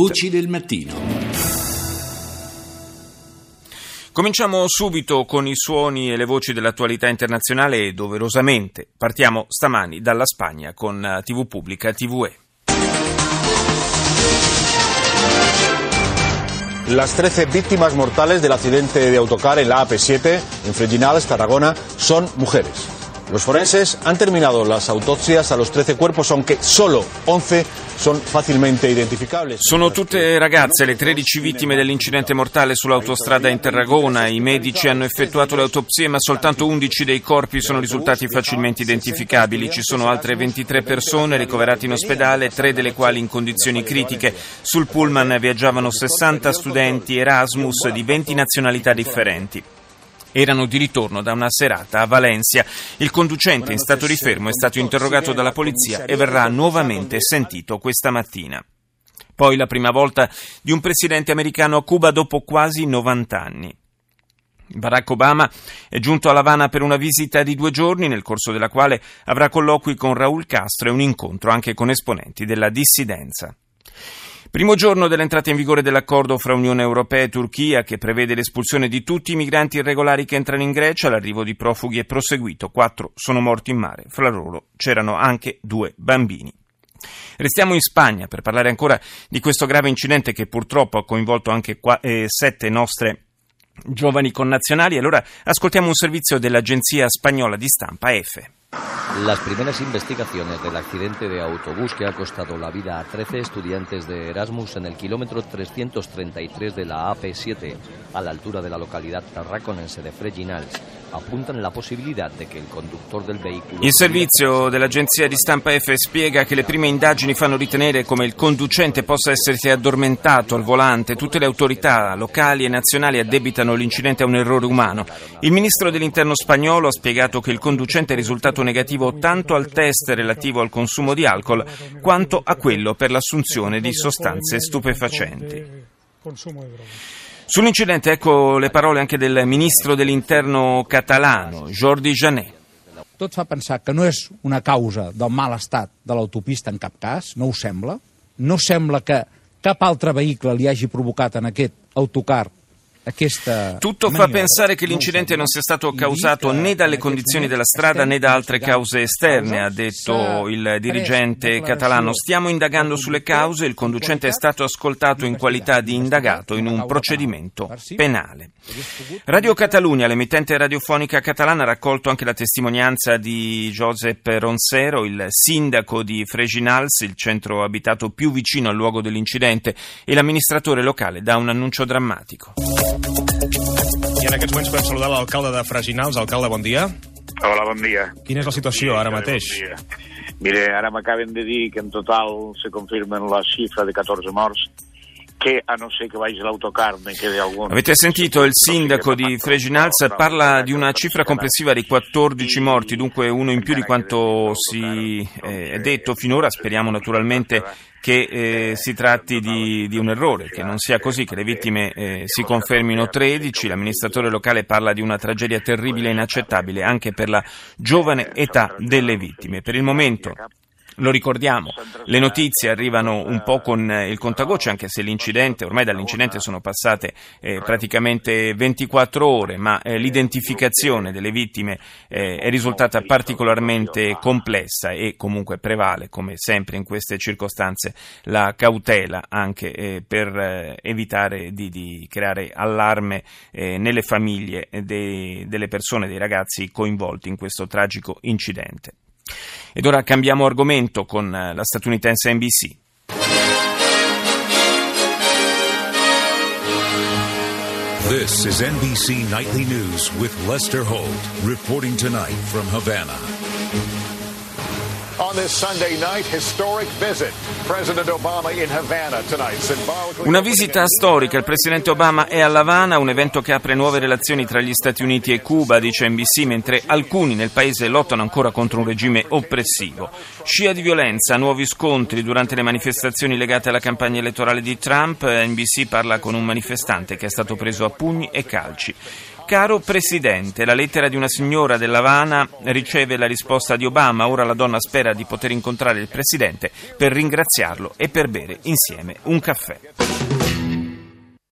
Voci del mattino. Cominciamo subito con i suoni e le voci dell'attualità internazionale e doverosamente partiamo stamani dalla Spagna con TV Pubblica TVE. Las 13 víctimas mortales del accidente de autocar en la AP7 en Freginals, Tarragona, son mujeres. Los forenses han terminado las autopsias a los 13 cuerpos, aunque solo 11 sono facilmente identificabili. Sono tutte ragazze, le 13 vittime dell'incidente mortale sull'autostrada in Tarragona. I medici hanno effettuato le autopsie, ma soltanto 11 dei corpi sono risultati facilmente identificabili. Ci sono altre 23 persone ricoverate in ospedale, tre delle quali in condizioni critiche. Sul pullman viaggiavano 60 studenti Erasmus di 20 nazionalità differenti erano di ritorno da una serata a Valencia. Il conducente in stato di fermo è stato interrogato dalla polizia e verrà nuovamente sentito questa mattina. Poi la prima volta di un presidente americano a Cuba dopo quasi 90 anni. Barack Obama è giunto a La Habana per una visita di due giorni, nel corso della quale avrà colloqui con Raúl Castro e un incontro anche con esponenti della dissidenza. Primo giorno dell'entrata in vigore dell'accordo fra Unione Europea e Turchia che prevede l'espulsione di tutti i migranti irregolari che entrano in Grecia. L'arrivo di profughi è proseguito. Quattro sono morti in mare. Fra loro c'erano anche due bambini. Restiamo in Spagna per parlare ancora di questo grave incidente che purtroppo ha coinvolto anche qua, eh, sette nostre giovani connazionali. Allora ascoltiamo un servizio dell'agenzia spagnola di stampa EFE. Las primeras investigaciones del accidente de autobús que ha costado la vida a 13 estudiantes de Erasmus en el kilómetro 333 de la AP7, a la altura de la localidad tarraconense de Freginals, apuntan la possibilità che il conduttore del veicolo. Il servizio dell'agenzia di stampa F spiega che le prime indagini fanno ritenere come il conducente possa essersi addormentato al volante. Tutte le autorità locali e nazionali addebitano l'incidente a un errore umano. Il ministro dell'interno spagnolo ha spiegato che il conducente è risultato negativo tanto al test relativo al consumo di alcol quanto a quello per l'assunzione di sostanze stupefacenti. Sull'incidente ecco le parole anche del ministro dell'interno catalano, Jordi Janet. Tot fa pensar que no és una causa del mal estat de l'autopista en cap cas, no ho sembla. No sembla que cap altre vehicle li hagi provocat en aquest autocar tutto fa pensare che l'incidente non sia stato causato né dalle condizioni della strada né da altre cause esterne, ha detto il dirigente catalano. Stiamo indagando sulle cause, il conducente è stato ascoltato in qualità di indagato in un procedimento penale. Radio Catalunya, l'emittente radiofonica catalana, ha raccolto anche la testimonianza di Josep Ronsero, il sindaco di Freginals, il centro abitato più vicino al luogo dell'incidente, e l'amministratore locale dà un annuncio drammatico. I en aquests moments podem saludar l'alcalde de Freginals. Alcalde, bon dia. Hola, bon dia. Quina és la situació ara mateix? Bon Mire, ara m'acaben de dir que en total se confirmen la xifra de 14 morts che a non ser che vagi l'autocar ne quede alcuno. Avete sentito il sindaco di Freginals parla di una cifra complessiva di 14 morti, dunque uno in più di quanto si eh, è detto finora, speriamo naturalmente che eh, si tratti di, di, un errore, che non sia così, che le vittime eh, si confermino 13, l'amministratore locale parla di una tragedia terribile e inaccettabile anche per la giovane età delle vittime. Per il momento lo ricordiamo, le notizie arrivano un po' con eh, il contagocce, anche se l'incidente, ormai dall'incidente sono passate eh, praticamente 24 ore, ma eh, l'identificazione delle vittime eh, è risultata particolarmente complessa e comunque prevale, come sempre in queste circostanze, la cautela anche eh, per eh, evitare di, di, creare allarme nelle famiglie dei, delle persone, dei ragazzi coinvolti in questo tragico incidente. Ed ora cambiamo argomento con eh, la statunitense NBC. This is NBC Nightly News with Lester Holt, reporting tonight from Havana. Una visita storica. Il presidente Obama è a Havana, un evento che apre nuove relazioni tra gli Stati Uniti e Cuba, dice NBC, mentre alcuni nel paese lottano ancora contro un regime oppressivo. Scia di violenza, nuovi scontri durante le manifestazioni legate alla campagna elettorale di Trump. NBC parla con un manifestante che è stato preso a pugni e calci. Caro Presidente, la lettera di una signora dell'Havana riceve la risposta di Obama. Ora la donna spera di poter incontrare il Presidente per ringraziarlo e per bere insieme un caffè.